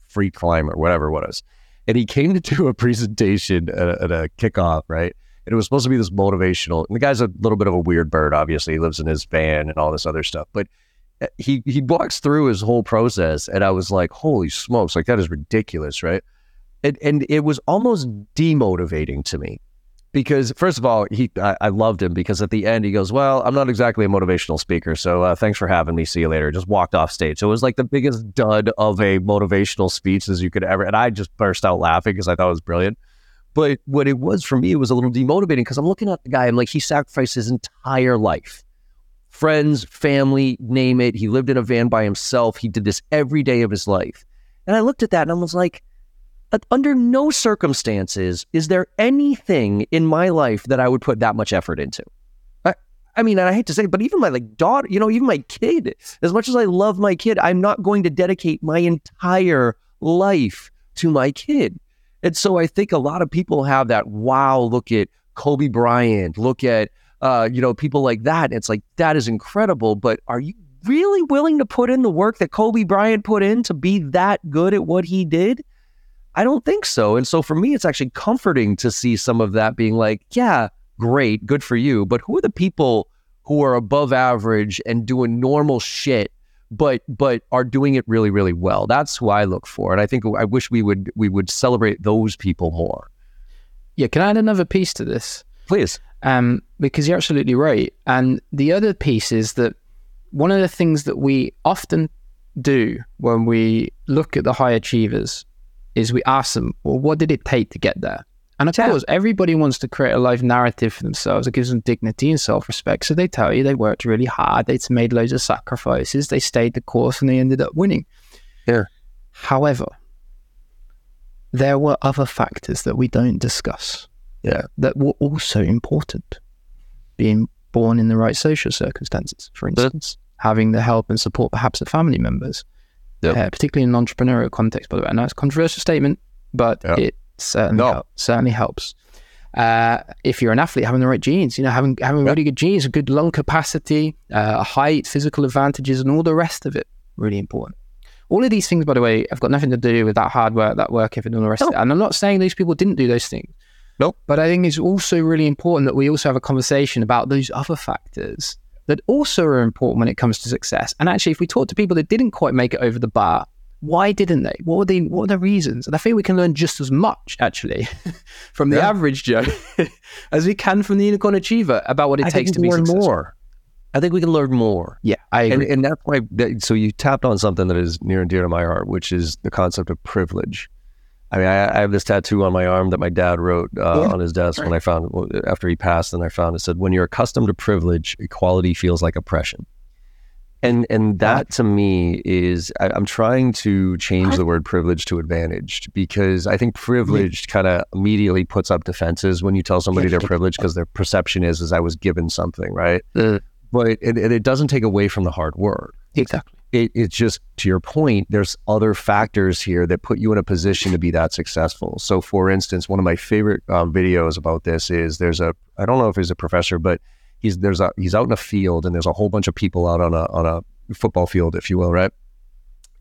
Speaker 1: free climber, whatever it was. And he came to do a presentation at a, at a kickoff, right? And it was supposed to be this motivational. And the guy's a little bit of a weird bird, obviously. He lives in his van and all this other stuff. But he he walks through his whole process and I was like, holy smokes, like that is ridiculous, right? And and it was almost demotivating to me because first of all, he I, I loved him because at the end he goes, well, I'm not exactly a motivational speaker, so uh, thanks for having me. See you later. Just walked off stage. So it was like the biggest dud of a motivational speech as you could ever, and I just burst out laughing because I thought it was brilliant. But what it was for me, it was a little demotivating because I'm looking at the guy. I'm like, he sacrificed his entire life friends, family, name it. He lived in a van by himself. He did this every day of his life. And I looked at that and I was like, under no circumstances is there anything in my life that I would put that much effort into. I, I mean, and I hate to say it, but even my like daughter, you know, even my kid, as much as I love my kid, I'm not going to dedicate my entire life to my kid. And so I think a lot of people have that wow, look at Kobe Bryant, look at uh, you know, people like that. It's like, that is incredible. But are you really willing to put in the work that Kobe Bryant put in to be that good at what he did? I don't think so. And so for me, it's actually comforting to see some of that being like, yeah, great, good for you. But who are the people who are above average and doing normal shit, but but are doing it really, really well? That's who I look for. And I think I wish we would we would celebrate those people more.
Speaker 2: Yeah, can I add another piece to this?
Speaker 1: Please
Speaker 2: um, because you're absolutely right. And the other piece is that one of the things that we often do when we look at the high achievers is we ask them, well, what did it take to get there? And of yeah. course, everybody wants to create a life narrative for themselves that gives them dignity and self respect. So they tell you they worked really hard, they made loads of sacrifices, they stayed the course, and they ended up winning.
Speaker 1: Yeah.
Speaker 2: However, there were other factors that we don't discuss
Speaker 1: yeah.
Speaker 2: that were also important. Being born in the right social circumstances, for instance, having the help and support perhaps of family members, yep. uh, particularly in an entrepreneurial context, by the way. I know it's a controversial statement, but yep. it certainly, no. help, certainly helps. Uh, if you're an athlete, having the right genes, you know, having having really good genes, a good lung capacity, uh, height, physical advantages, and all the rest of it, really important. All of these things, by the way, have got nothing to do with that hard work, that work ethic, and all the rest no. of it. And I'm not saying these people didn't do those things.
Speaker 1: Nope.
Speaker 2: But I think it's also really important that we also have a conversation about those other factors that also are important when it comes to success. And actually, if we talk to people that didn't quite make it over the bar, why didn't they? What were the what are the reasons? And I think we can learn just as much actually [laughs] from the yeah. average Joe [laughs] as we can from the unicorn achiever about what it I takes to be successful. more.
Speaker 1: I think we can learn more.
Speaker 2: Yeah, I agree.
Speaker 1: And, and that's why. So you tapped on something that is near and dear to my heart, which is the concept of privilege. I mean, I, I, have this tattoo on my arm that my dad wrote uh, yeah. on his desk right. when I found after he passed, and I found it said, "When you're accustomed to privilege, equality feels like oppression." And and that to me is I, am trying to change the word privilege to advantaged because I think privileged kind of immediately puts up defenses when you tell somebody they're privileged because their perception is is I was given something, right? Uh, but it, it doesn't take away from the hard work.
Speaker 2: Exactly
Speaker 1: it, it's just to your point, there's other factors here that put you in a position to be that successful. So, for instance, one of my favorite um, videos about this is there's a I don't know if he's a professor, but he's there's a he's out in a field and there's a whole bunch of people out on a on a football field, if you will, right?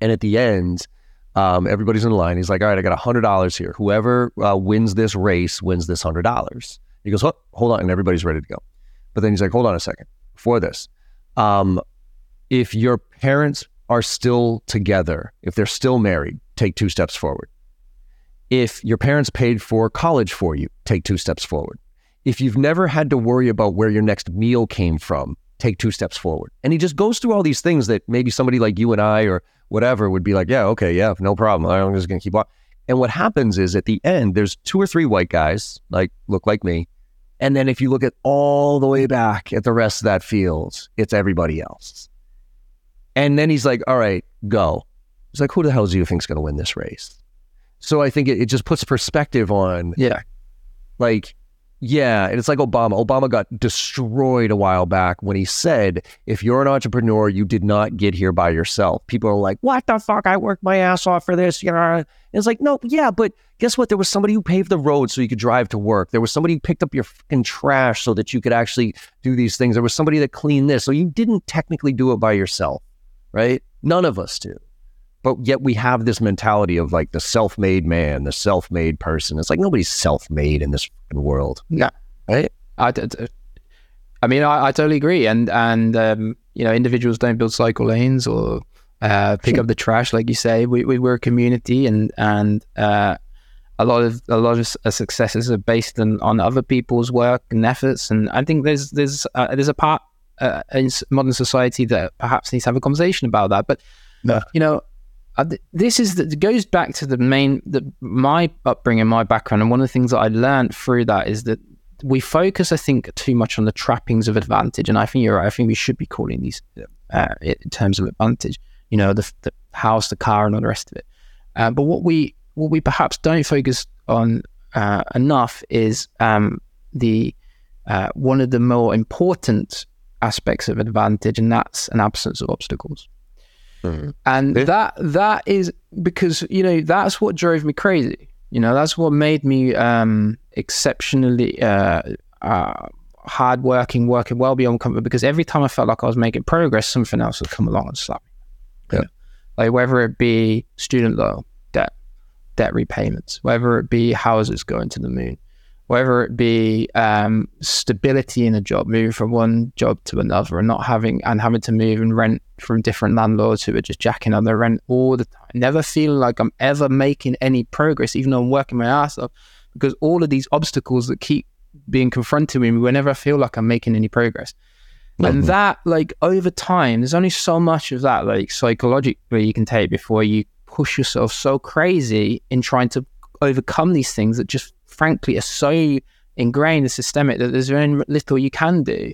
Speaker 1: And at the end, um, everybody's in line. He's like, "All right, I got hundred dollars here. Whoever uh, wins this race wins this hundred dollars." He goes, "Hold on," and everybody's ready to go. But then he's like, "Hold on a second. Before this, um, if your parents are still together, if they're still married, take two steps forward. If your parents paid for college for you, take two steps forward. If you've never had to worry about where your next meal came from, take two steps forward. And he just goes through all these things that maybe somebody like you and I or whatever would be like, yeah, okay, yeah, no problem. I'm just going to keep walking. And what happens is at the end, there's two or three white guys, like look like me. And then if you look at all the way back at the rest of that field, it's everybody else. And then he's like, all right, go. He's like, who the hell do you think's going to win this race? So I think it, it just puts perspective on,
Speaker 2: Yeah.
Speaker 1: like, yeah, and it's like Obama. Obama got destroyed a while back when he said, if you're an entrepreneur, you did not get here by yourself. People are like, what the fuck? I worked my ass off for this. You know, it's like, no, yeah, but guess what? There was somebody who paved the road so you could drive to work. There was somebody who picked up your fucking trash so that you could actually do these things. There was somebody that cleaned this. So you didn't technically do it by yourself, right? None of us do. But yet we have this mentality of like the self-made man, the self-made person. It's like nobody's self-made in this world.
Speaker 2: Yeah.
Speaker 1: Right?
Speaker 2: I, I mean, I, I totally agree. And, and um, you know, individuals don't build cycle lanes or uh, pick up the trash, like you say. We, we, we're a community and, and uh, a lot of a lot of uh, successes are based on, on other people's work and efforts. And I think there's there's uh, there's a part uh, in modern society that perhaps needs to have a conversation about that. But
Speaker 1: Yeah.
Speaker 2: you know, this is the, it goes back to the main the my upbringing, my background, and one of the things that I learned through that is that we focus, I think, too much on the trappings of advantage, and I think you're right. I think we should be calling these uh, in terms of advantage. You know, the, the house, the car, and all the rest of it. Uh, but what we what we perhaps don't focus on uh, enough is um, the uh, one of the more important aspects of advantage, and that's an absence of obstacles. And
Speaker 1: Yeah.
Speaker 2: that that is because you know that's what drove me crazy. You know, that's what made me um, exceptionally uh, uh, hardworking, working well beyond comfort. Because every time I felt like I was making progress, something else would come along and slap me.
Speaker 1: Yeah.
Speaker 2: Like whether it be student loan debt, debt repayments, whether it be houses going to the moon, whether it be um, stability in a job, moving from one job to another, and not having and having to move and rent from different landlords who are just jacking up their rent all the time, never feeling like I'm ever making any progress, even though I'm working my ass off, because all of these obstacles that keep being confronted with me whenever I feel like I'm making any progress. And
Speaker 1: Mhm.
Speaker 2: that, like, over time, there's only so much of that, like, psychologically you can take before you push yourself so crazy in trying to overcome these things that just, frankly, are so ingrained and systemic that there's very little you can do.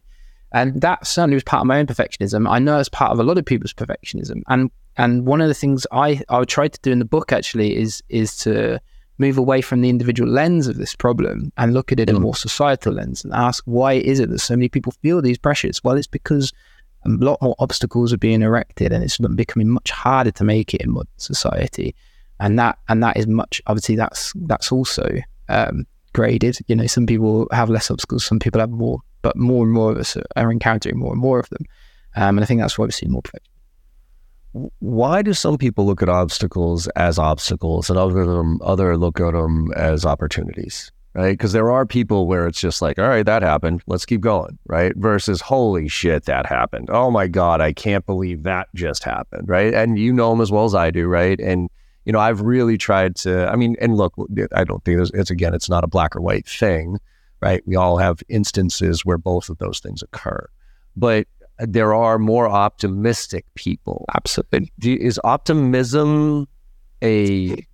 Speaker 2: And that certainly was part of my own perfectionism. I know it's part of a lot of people's perfectionism. And and one of the things I I try to do in the book actually is is to move away from the individual lens of this problem and look at it in a
Speaker 1: Mm.
Speaker 2: more societal lens and ask why is it that so many people feel these pressures? Well, it's because a lot more obstacles are being erected and it's becoming much harder to make it in modern society. And that and that is much obviously that's that's also um, graded. You know, some people have less obstacles, some people have more, but more and more of us are encountering more and more of them. Um, and I think that's why we're seeing more perfection.
Speaker 1: Why do some people look at obstacles as obstacles and other them other look at them as opportunities? Right? Because there are people where it's just like, all right, that happened. Let's keep going. Right? Versus, holy shit, that happened. Oh my God, I can't believe that just happened. Right? And you know them as well as I do. Right? And you know, I've really tried to. I mean, and look, I don't think it's, again, it's not a black or white thing. Right? We all have instances where both of those things occur, but there are more optimistic people
Speaker 2: Absolutely.
Speaker 1: is optimism a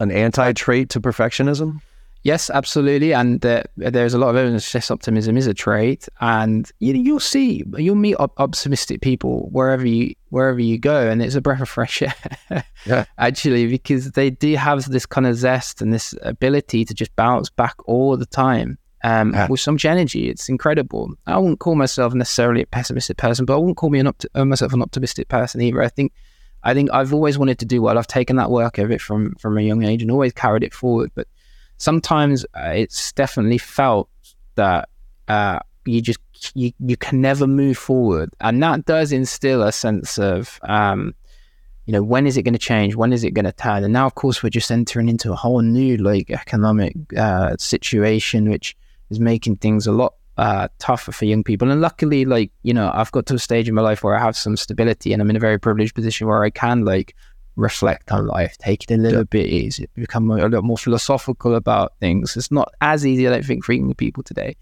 Speaker 1: an anti trait to perfectionism?
Speaker 2: Yes, absolutely. And uh, there's a lot of evidence suggests optimism is a trait. And you, you'll see, you'll meet op- optimistic people wherever you wherever you go, and it's a breath of fresh air.
Speaker 1: Yeah. [laughs]
Speaker 2: actually, because they do have this kind of zest and this ability to just bounce back all the time. Um,
Speaker 1: Yeah.
Speaker 2: with so much energy, it's incredible. I wouldn't call myself necessarily a pessimistic person, but I wouldn't call me an opt- uh, myself an optimistic person either. I think, I think I've always wanted to do well. I've taken that work of it from from a young age and always carried it forward. But sometimes uh, it's definitely felt that uh, you just you, you can never move forward, and that does instill a sense of um, you know when is it going to change? When is it going to turn? And now, of course, we're just entering into a whole new like economic uh, situation, which is making things a lot uh, tougher for young people. And luckily, like you know, I've got to a stage in my life where I have some stability, and I'm in a very privileged position where I can like reflect on life, take it a little yeah. bit easier, become a, a little more philosophical about things. It's not as easy, I don't think, for people today.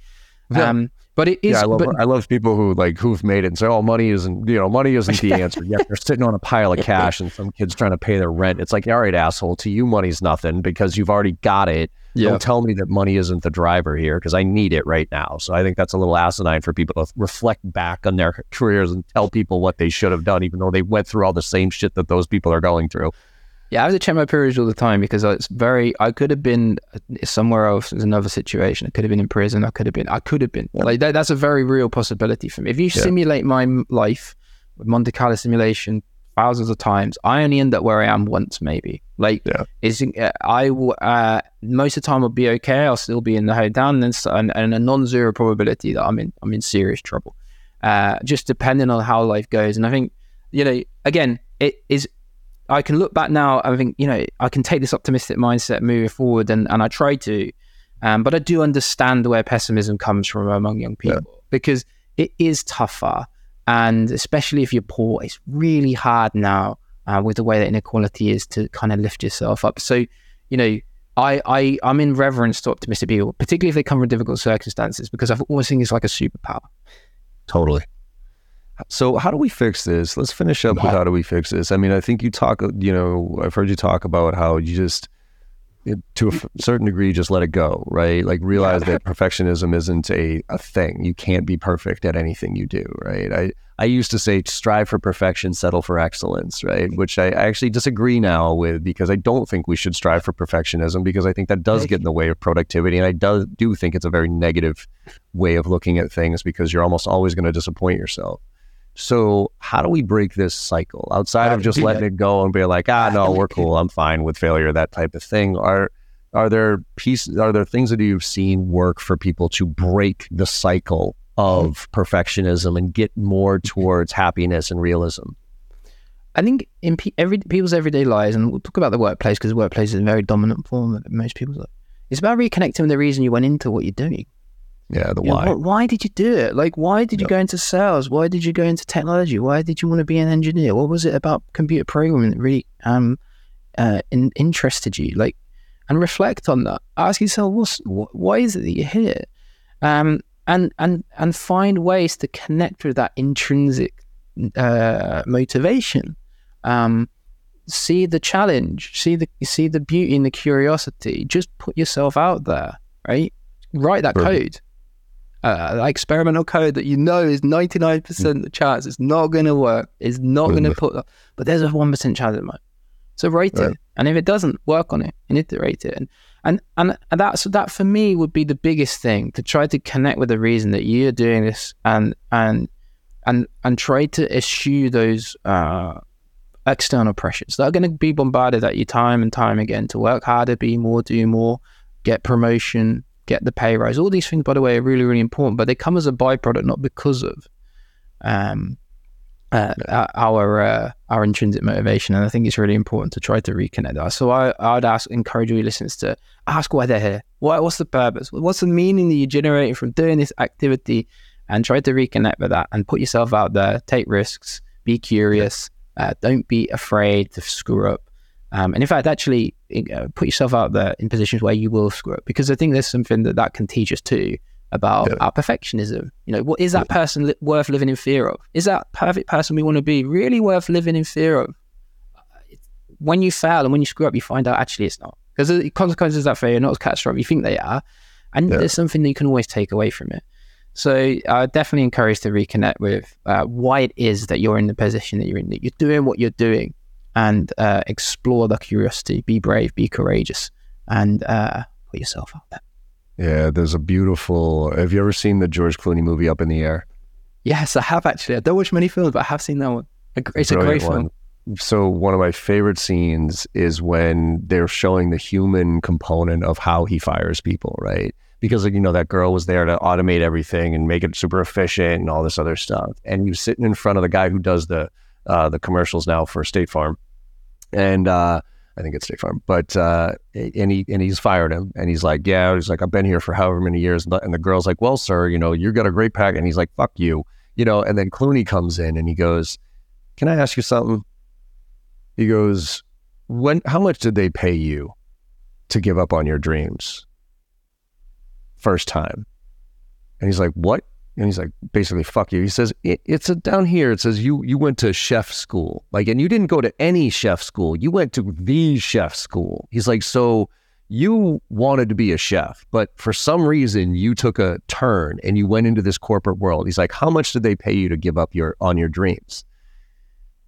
Speaker 2: Yeah. Um, but it is.
Speaker 1: Yeah, I love,
Speaker 2: but,
Speaker 1: I love people who like who've made it and say, "Oh, money isn't you know money isn't the [laughs] answer." Yet they're sitting on a pile of [laughs] cash and some kids trying to pay their rent. It's like, all right, asshole, to you, money's nothing because you've already got it. Yep. Don't tell me that money isn't the driver here because I need it right now. So I think that's a little asinine for people to reflect back on their careers and tell people what they should have done, even though they went through all the same shit that those people are going through.
Speaker 2: Yeah, I have to check my periods all the time because it's very. I could have been somewhere else in another situation. I could have been in prison. I could have been. I could have been. Yeah. Like that, that's a very real possibility for me. If you yeah. simulate my life with Monte Carlo simulation thousands of times, I only end up where I am once, maybe. Like, yeah. is uh, I will uh, most of the time I'll be okay. I'll still be in the hoedown, and, and, and a non-zero probability that I'm in. I'm in serious trouble. Uh, just depending on how life goes, and I think you know, again, it is I can look back now. I think you know I can take this optimistic mindset moving forward, and and I try to, um, but I do understand where pessimism comes from among young people yeah. because it is tougher, and especially if you're poor, it's really hard now uh, with the way that inequality is to kind of lift yourself up. So, you know, I I I'm in reverence to optimistic people, particularly if they come from difficult circumstances, because I've always think it's like a superpower.
Speaker 1: Totally. So how do we fix this? Let's finish up with how do we fix this? I mean, I think you talk, you know, I've heard you talk about how you just eh, to a certain degree just let it go, right? Like realize that perfectionism isn't a, a thing. You can't be perfect at anything you do, right? I I used to say strive for perfection, settle for excellence, right? Which I, I actually disagree now with because I don't think we should strive for perfectionism because I think that does get in the way of productivity. And I do, do think it's a very negative way of looking at things because you're almost always going to disappoint yourself. So how do we break this cycle outside of just letting it go and be like, ah, no, we're cool, I'm fine with failure, that type of thing? Are are there pieces? Are there things that you've seen work for people to break the cycle of perfectionism and get more towards happiness and realism?
Speaker 2: I think in pe- every people's everyday lives, and we'll talk about the workplace because the workplace is a very dominant form of most people's life. It's about reconnecting with the reason you went into what you're doing.
Speaker 1: Yeah, the why.
Speaker 2: know, why did you do it? Like, why did you go into sales? Why did you go into technology? Why did you want to be an engineer? What was it about computer programming that really um uh, in, interested you? Like, and reflect on that. Ask yourself, what's wh- why is it that you're here? Um, and and and find ways to connect with that intrinsic uh, motivation. Um, see the challenge, see the see the beauty and the curiosity. Just put yourself out there, right? Write that Perfect. code uh, experimental code that you know is 99% mm. the chance it's not going to work, is not going to put, up, but there's a 1% chance it might. So write right. it. And if it doesn't, work on it and iterate it. And, and, and, and that's, that for me would be the biggest thing to try to connect with the reason that you're doing this and, and, and, and try to eschew those, uh, external pressures that are going to be bombarded at you time and time again to work harder, be more, do more, get promotion, get the pay rise. All these things, by the way, are really, really important, but they come as a byproduct, not because of um, uh, our uh, our intrinsic motivation. And I think it's really important to try to reconnect that. So I, I'd ask, encourage your listeners to ask why they're here. Why, what's the purpose? What's the meaning that you're generating from doing this activity? And try to reconnect with that and put yourself out there. Take risks. Be curious. Uh, don't be afraid to screw up. Um, and in fact, actually uh, put yourself out there in positions where you will screw up because I think there's something that that can teach us too about yeah. our perfectionism. You know, what is that person li- worth living in fear of? Is that perfect person we want to be really worth living in fear of? When you fail and when you screw up, you find out actually it's not because the consequences of that failure are not as catastrophic. You think they are, and yeah. there's something that you can always take away from it. So I definitely encourage to reconnect with uh, why it is that you're in the position that you're in, that you're doing what you're doing, and uh, explore the curiosity. Be brave, be courageous, and uh, put yourself out there.
Speaker 1: Yeah, there's a beautiful. Have you ever seen the George Clooney movie Up in the Air?
Speaker 2: Yes, I have actually. I don't watch many films, but I have seen that one. It's a great one.
Speaker 1: film. So one of my favorite scenes is when they're showing the human component of how he fires people, right? Because you know that girl was there to automate everything and make it super efficient and all this other stuff. And was sitting in front of the guy who does the uh, the commercials now for State Farm, and uh, I think it's State Farm. But uh, and he and he's fired him, and he's like, yeah, he's like, I've been here for however many years, and the girl's like, well, sir, you know, you got a great pack, and he's like, fuck you, you know, and then Clooney comes in and he goes, can I ask you something? He goes, "When? How much did they pay you to give up on your dreams first time?" And he's like, "What?" And he's like, basically, "Fuck you." He says, it, "It's a, down here. It says you you went to chef school, like, and you didn't go to any chef school. You went to the chef school." He's like, "So." you wanted to be a chef, but for some reason you took a turn and you went into this corporate world. He's like, how much did they pay you to give up your on your dreams?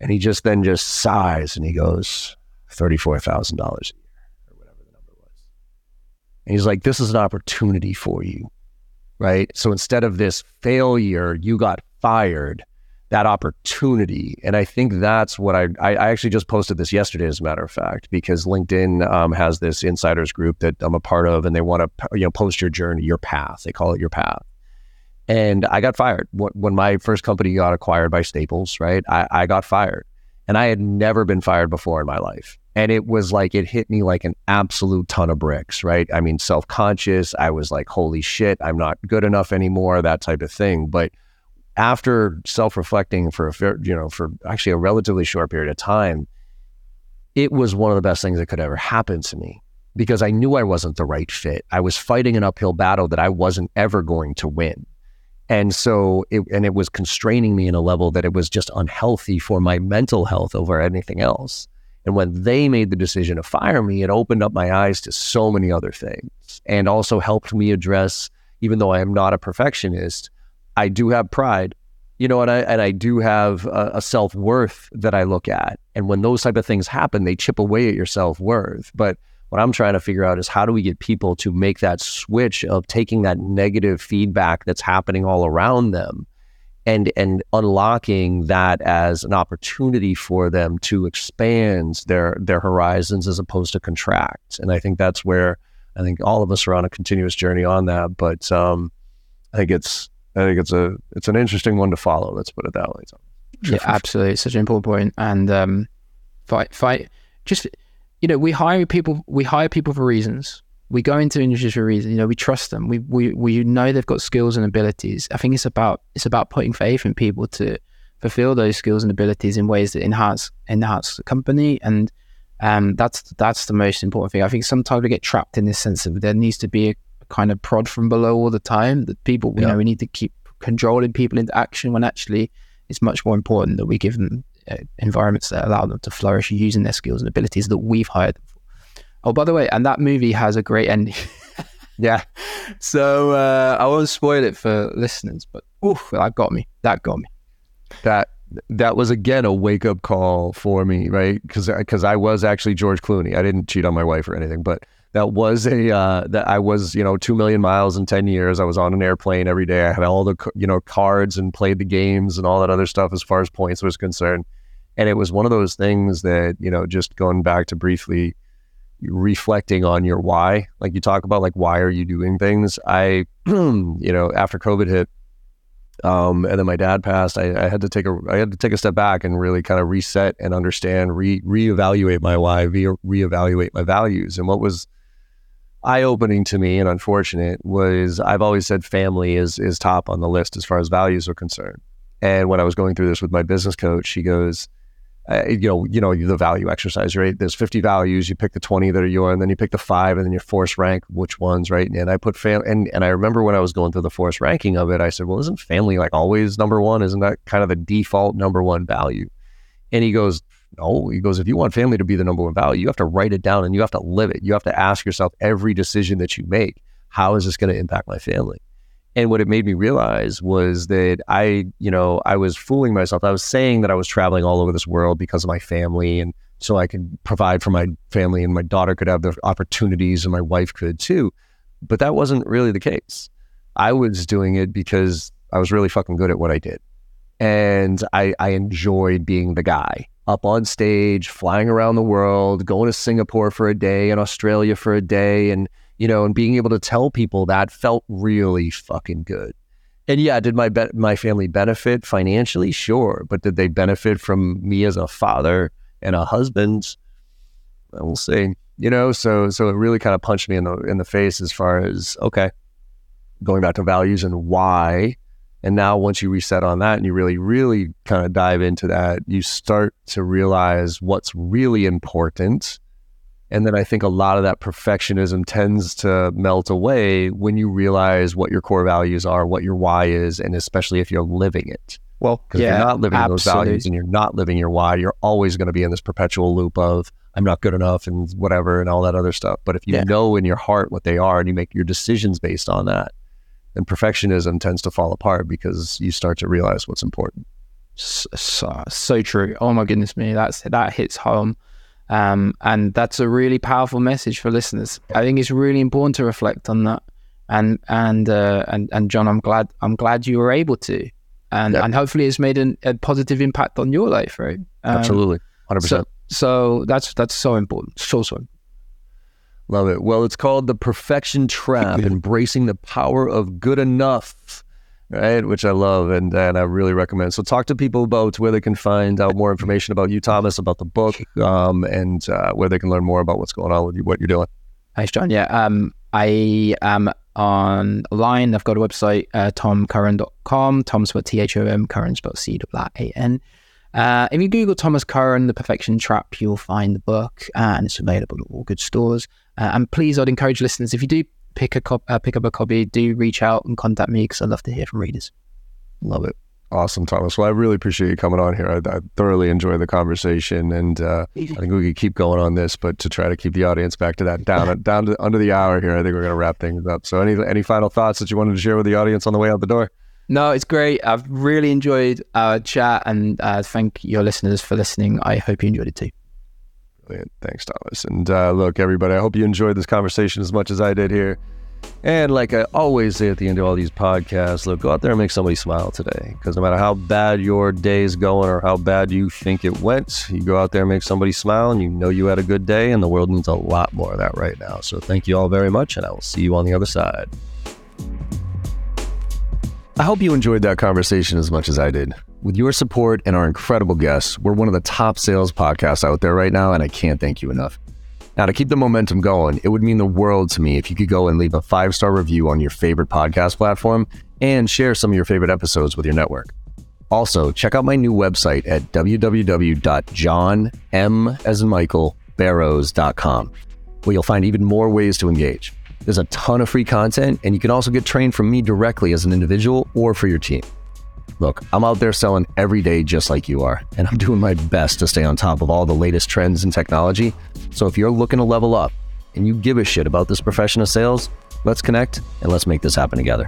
Speaker 1: And he just then just sighs and he goes, thirty-four thousand dollars a year or whatever the number was. And he's like, this is an opportunity for you. Right. So instead of this failure, you got fired that opportunity. And I think that's what I, I, actually just posted this yesterday, as a matter of fact, because LinkedIn um, has this insiders group that I'm a part of, and they want to you know post your journey, your path. They call it your path. And I got fired when my first company got acquired by Staples. Right, I, I got fired, and I had never been fired before in my life. And it was like it hit me like an absolute ton of bricks. Right, I mean, self conscious. I was like, holy shit, I'm not good enough anymore. That type of thing, but after self-reflecting for a fair, you know for actually a relatively short period of time it was one of the best things that could ever happen to me because I knew I wasn't the right fit. I was fighting an uphill battle that I wasn't ever going to win. And so it and it was constraining me in a level that it was just unhealthy for my mental health over anything else. And when they made the decision to fire me, it opened up my eyes to so many other things and also helped me address, even though I am not a perfectionist, I do have pride, you know, and I and I do have a, a self worth that I look at. And when those type of things happen, they chip away at your self worth. But what I'm trying to figure out is how do we get people to make that switch of taking that negative feedback that's happening all around them and and unlocking that as an opportunity for them to expand their their horizons as opposed to contract. And I think that's where I think all of us are on a continuous journey on that. But um, I think it's I think it's a it's an interesting one to follow. Let's put it that way.
Speaker 2: Yeah, absolutely. It's such an important point. And um, fight, fight. Just you know, we hire people. We hire people for reasons. We go into industries. You know, we trust them. We we we know they've got skills and abilities. I think it's about it's about putting faith in people to fulfill those skills and abilities in ways that enhance enhance the company and um, that's that's the most important thing. I think sometimes we get trapped in this sense of there needs to be a kind of prod from below all the time. That people, you yeah. know, we need to keep controlling people into action when actually it's much more important that we give them uh, environments that allow them to flourish using their skills and abilities that we've hired them for. Oh, by the way, and that movie has a great ending. [laughs]
Speaker 1: yeah.
Speaker 2: So uh, I won't spoil it for listeners, but oof, that got me. That got me.
Speaker 1: That that was again a wake up call for me, right? Because because I was actually George Clooney. I didn't cheat on my wife or anything, but that was a uh, that I was you know two million miles in ten years. I was on an airplane every day. I had all the you know cards and played the games and all that other stuff as far as points was concerned. And it was one of those things that you know just going back to briefly reflecting on your why, like you talk about like why are you doing things. I [clears throat] you know after COVID hit, um, and then my dad passed. I, I, had to take a I had to take a step back and really kind of reset and understand, re reevaluate my why, re- reevaluate my values, and what was eye opening to me and unfortunate was I've always said family is is top on the list as far as values are concerned. And when I was going through this with my business coach, she goes, uh, you know, you know, the value exercise, right? There's 50 values. You pick the 20 that are yours, and then you pick the five, and then you force rank which ones, right? And I put family, and and I remember when I was going through the force ranking of it, I said, well, isn't family like always number one? Isn't that kind of the default number one value? And he goes, no, he goes, if you want family to be the number one value, you have to write it down and you have to live it. You have to ask yourself every decision that you make, how is this going to impact my family? And what it made me realize was that I, you know, I was fooling myself. I was saying that I was traveling all over this world because of my family and so I could provide for my family and my daughter could have the opportunities and my wife could too. But that wasn't really the case. I was doing it because I was really fucking good at what I did. And I, I enjoyed being the guy up on stage, flying around the world, going to Singapore for a day and Australia for a day, and you know, and being able to tell people that felt really fucking good. And yeah, did my be- my family benefit financially? Sure, but did they benefit from me as a father and a husband? We'll see. You know, so so it really kind of punched me in the in the face as far as okay, going back to values and why And now, once you reset on that and you really, really kind of dive into that, you start to realize what's really important. And then I think a lot of that perfectionism tends to melt away when you realize what your core values are, what your why is, and especially if you're living it.
Speaker 2: Well,
Speaker 1: Because
Speaker 2: yeah,
Speaker 1: if you're not living those values and you're not living your why, you're always going to be in this perpetual loop of I'm not good enough and whatever and all that other stuff. But if you
Speaker 2: Yeah.
Speaker 1: know in your heart what they are and you make your decisions based on that, then perfectionism tends to fall apart because you start to realize what's important.
Speaker 2: so, so, so true. Oh my goodness me, that's that hits home. Um, and that's a really powerful message for listeners. I think it's really important to reflect on that. And and uh, and and John, I'm glad I'm glad you were able to, and
Speaker 1: Yeah.
Speaker 2: and hopefully it's made an, a positive impact on your life, right? Um,
Speaker 1: Absolutely. 100%.
Speaker 2: So so that's that's so important. So so.
Speaker 1: Love it. Well, it's called The Perfection Trap Embracing the Power of Good Enough, right? Which I love and, and I really recommend. So, talk to people about where they can find out more information about you, Thomas, about the book, um, and uh, where they can learn more about what's going on with you, what you're doing.
Speaker 2: Thanks, John. Yeah, um, I am online. I've got a website, uh, thomcurran.com. Tom's spelled T H O M, Curran spelled C W R A N. Uh, if you Google Thomas Curran, The Perfection Trap, you'll find the book, and it's available at all good stores. Uh, and please, I'd encourage listeners if you do pick a cop- uh, pick up a copy, do reach out and contact me because I'd love to hear from readers.
Speaker 1: Love it. Awesome, Thomas. Well, I really appreciate you coming on here. I, I thoroughly enjoyed the conversation, and uh, I think we could keep going on this, but to try to keep the audience back to that down [laughs] down to under the hour here, I think we're going to wrap things up. So, any any final thoughts that you wanted to share with the audience on the way out the door?
Speaker 2: No, it's great. I've really enjoyed our chat, and uh, thank your listeners for listening. I hope you enjoyed it too.
Speaker 1: Brilliant. Thanks, Thomas. And uh, look, everybody, I hope you enjoyed this conversation as much as I did here. And like I always say at the end of all these podcasts, look, go out there and make somebody smile today. Because no matter how bad your day's going or how bad you think it went, you go out there and make somebody smile and you know you had a good day. And the world needs a lot more of that right now. So thank you all very much. And I will see you on the other side. I hope you enjoyed that conversation as much as I did. With your support and our incredible guests, we're one of the top sales podcasts out there right now, and I can't thank you enough. Now, to keep the momentum going, it would mean the world to me if you could go and leave a five star review on your favorite podcast platform and share some of your favorite episodes with your network. Also, check out my new website at www.johnm where you'll find even more ways to engage. There's a ton of free content, and you can also get trained from me directly as an individual or for your team. Look, I'm out there selling every day just like you are, and I'm [laughs] doing my best to stay on top of all the latest trends in technology. So if you're looking to level up and you give a shit about this profession of sales, let's connect and let's make this happen together.